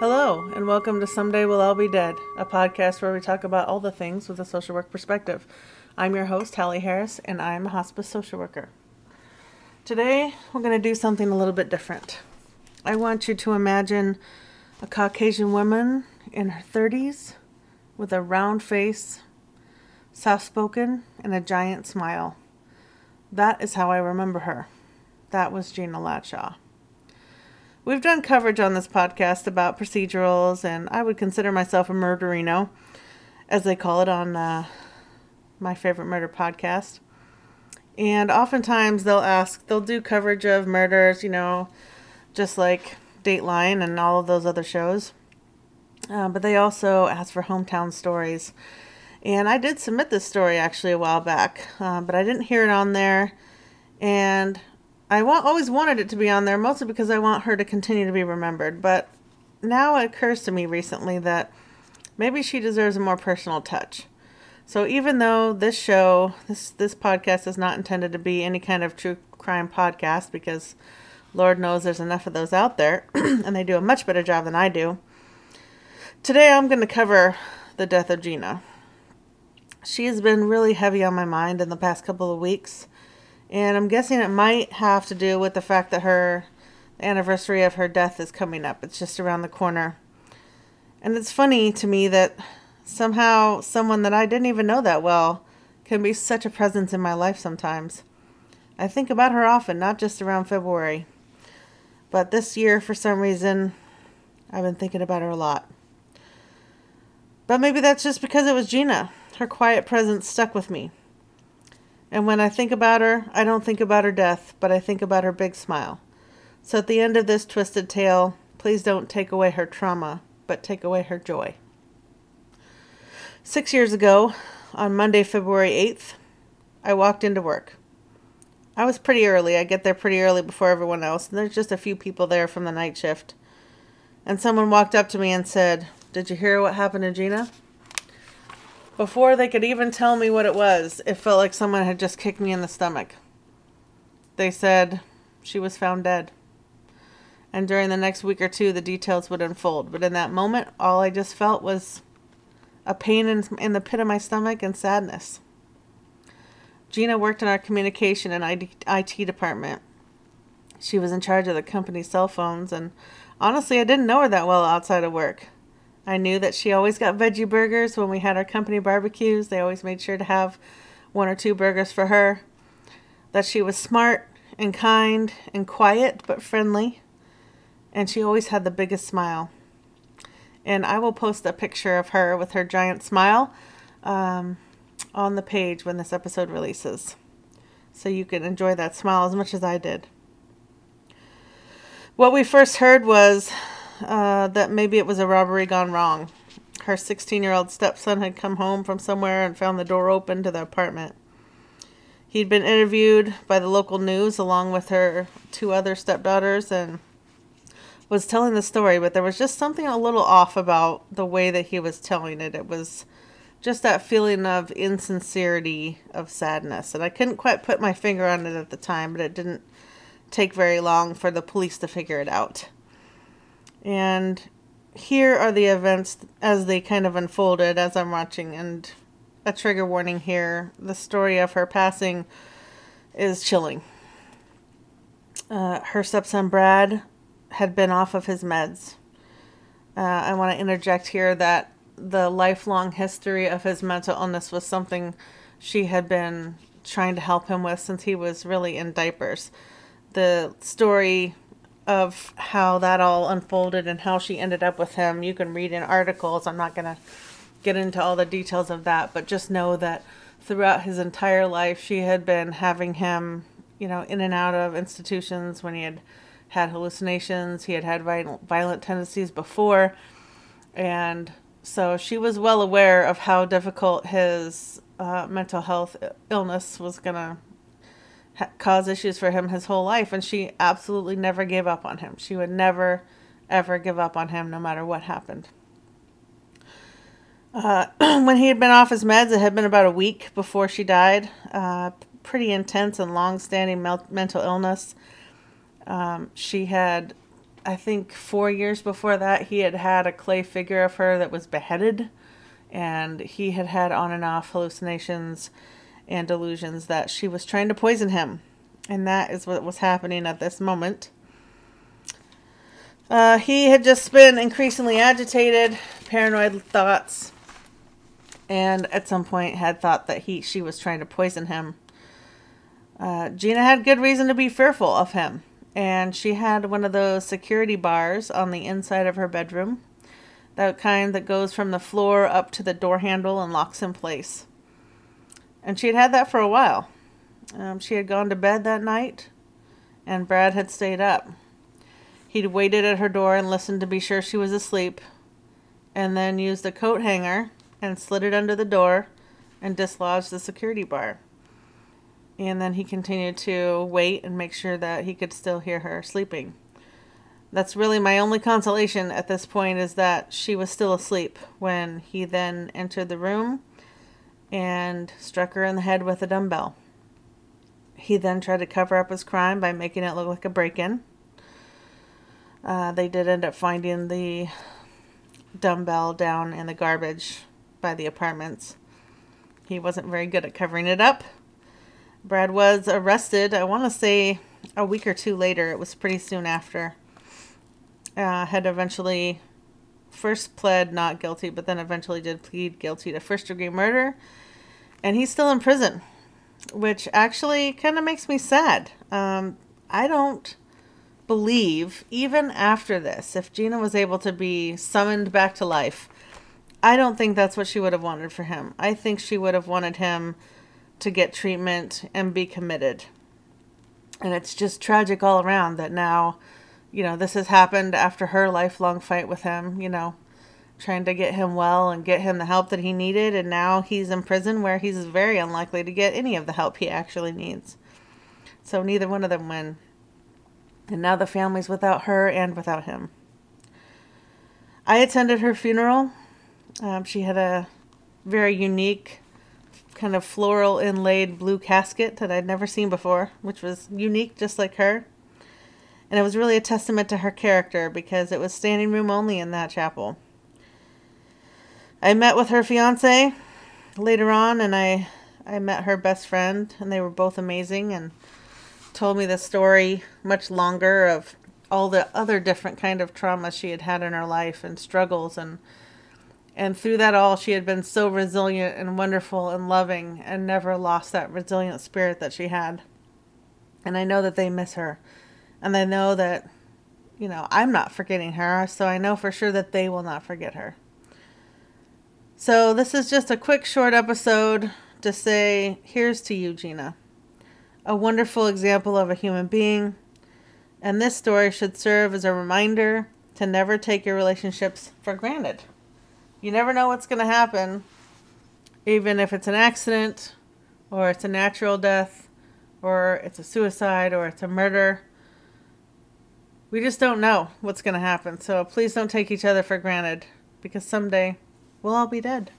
Hello, and welcome to Someday We'll All Be Dead, a podcast where we talk about all the things with a social work perspective. I'm your host, Hallie Harris, and I'm a hospice social worker. Today, we're going to do something a little bit different. I want you to imagine a Caucasian woman in her 30s with a round face, soft spoken, and a giant smile. That is how I remember her. That was Gina Latshaw. We've done coverage on this podcast about procedurals, and I would consider myself a murderino, as they call it on uh, my favorite murder podcast. And oftentimes they'll ask, they'll do coverage of murders, you know, just like Dateline and all of those other shows. Uh, but they also ask for hometown stories. And I did submit this story actually a while back, uh, but I didn't hear it on there. And I always wanted it to be on there, mostly because I want her to continue to be remembered. But now it occurs to me recently that maybe she deserves a more personal touch. So even though this show, this this podcast is not intended to be any kind of true crime podcast, because Lord knows there's enough of those out there, and they do a much better job than I do. Today I'm going to cover the death of Gina. She has been really heavy on my mind in the past couple of weeks. And I'm guessing it might have to do with the fact that her anniversary of her death is coming up. It's just around the corner. And it's funny to me that somehow someone that I didn't even know that well can be such a presence in my life sometimes. I think about her often, not just around February. But this year, for some reason, I've been thinking about her a lot. But maybe that's just because it was Gina. Her quiet presence stuck with me. And when I think about her, I don't think about her death, but I think about her big smile. So at the end of this twisted tale, please don't take away her trauma, but take away her joy. Six years ago, on Monday, February 8th, I walked into work. I was pretty early. I get there pretty early before everyone else, and there's just a few people there from the night shift. And someone walked up to me and said, Did you hear what happened to Gina? Before they could even tell me what it was, it felt like someone had just kicked me in the stomach. They said she was found dead. And during the next week or two, the details would unfold. But in that moment, all I just felt was a pain in, in the pit of my stomach and sadness. Gina worked in our communication and IT department. She was in charge of the company's cell phones, and honestly, I didn't know her that well outside of work. I knew that she always got veggie burgers when we had our company barbecues. They always made sure to have one or two burgers for her. That she was smart and kind and quiet but friendly. And she always had the biggest smile. And I will post a picture of her with her giant smile um, on the page when this episode releases. So you can enjoy that smile as much as I did. What we first heard was uh, that maybe it was a robbery gone wrong. Her 16 year old stepson had come home from somewhere and found the door open to the apartment. He'd been interviewed by the local news along with her two other stepdaughters and was telling the story, but there was just something a little off about the way that he was telling it. It was just that feeling of insincerity, of sadness. And I couldn't quite put my finger on it at the time, but it didn't take very long for the police to figure it out. And here are the events as they kind of unfolded as I'm watching. And a trigger warning here the story of her passing is chilling. Uh, her stepson Brad had been off of his meds. Uh, I want to interject here that the lifelong history of his mental illness was something she had been trying to help him with since he was really in diapers. The story of how that all unfolded and how she ended up with him. You can read in articles. I'm not going to get into all the details of that, but just know that throughout his entire life, she had been having him, you know, in and out of institutions when he had had hallucinations, he had had violent tendencies before. And so she was well aware of how difficult his uh, mental health illness was going to ha- cause issues for him his whole life, and she absolutely never gave up on him. She would never, ever give up on him, no matter what happened. Uh, when he had been off his meds, it had been about a week before she died. Uh, pretty intense and long standing mel- mental illness. Um, she had I think four years before that, he had had a clay figure of her that was beheaded, and he had had on and off hallucinations and delusions that she was trying to poison him. And that is what was happening at this moment. Uh, he had just been increasingly agitated, paranoid thoughts, and at some point had thought that he she was trying to poison him. Uh, Gina had good reason to be fearful of him, and she had one of those security bars on the inside of her bedroom, that kind that goes from the floor up to the door handle and locks in place. And she had had that for a while. Um, she had gone to bed that night, and Brad had stayed up. He'd waited at her door and listened to be sure she was asleep, and then used a coat hanger and slid it under the door and dislodged the security bar. And then he continued to wait and make sure that he could still hear her sleeping. That's really my only consolation at this point is that she was still asleep when he then entered the room and struck her in the head with a dumbbell. He then tried to cover up his crime by making it look like a break in. Uh, they did end up finding the dumbbell down in the garbage by the apartments. He wasn't very good at covering it up. Brad was arrested, I want to say a week or two later. It was pretty soon after. Uh, had eventually first pled not guilty, but then eventually did plead guilty to first degree murder. And he's still in prison, which actually kind of makes me sad. Um, I don't believe, even after this, if Gina was able to be summoned back to life, I don't think that's what she would have wanted for him. I think she would have wanted him to get treatment and be committed. And it's just tragic all around that now, you know, this has happened after her lifelong fight with him, you know, trying to get him well and get him the help that he needed. And now he's in prison where he's very unlikely to get any of the help he actually needs. So neither one of them win. And now the family's without her and without him. I attended her funeral. Um, she had a very unique, kind of floral inlaid blue casket that I'd never seen before, which was unique just like her. And it was really a testament to her character because it was standing room only in that chapel. I met with her fiance later on and I I met her best friend and they were both amazing and told me the story much longer of all the other different kind of traumas she had had in her life and struggles. And and through that all she had been so resilient and wonderful and loving and never lost that resilient spirit that she had. And i know that they miss her and i know that you know i'm not forgetting her so i know for sure that they will not forget her so this is just a quick short episode to say here's to you gina a wonderful example of a human being, and this story should serve as a reminder to never take your relationships for granted. You never know what's going to happen, even if it's an accident, or it's a natural death, or it's a suicide, or it's a murder. We just don't know what's going to happen, so please don't take each other for granted because someday we'll all be dead.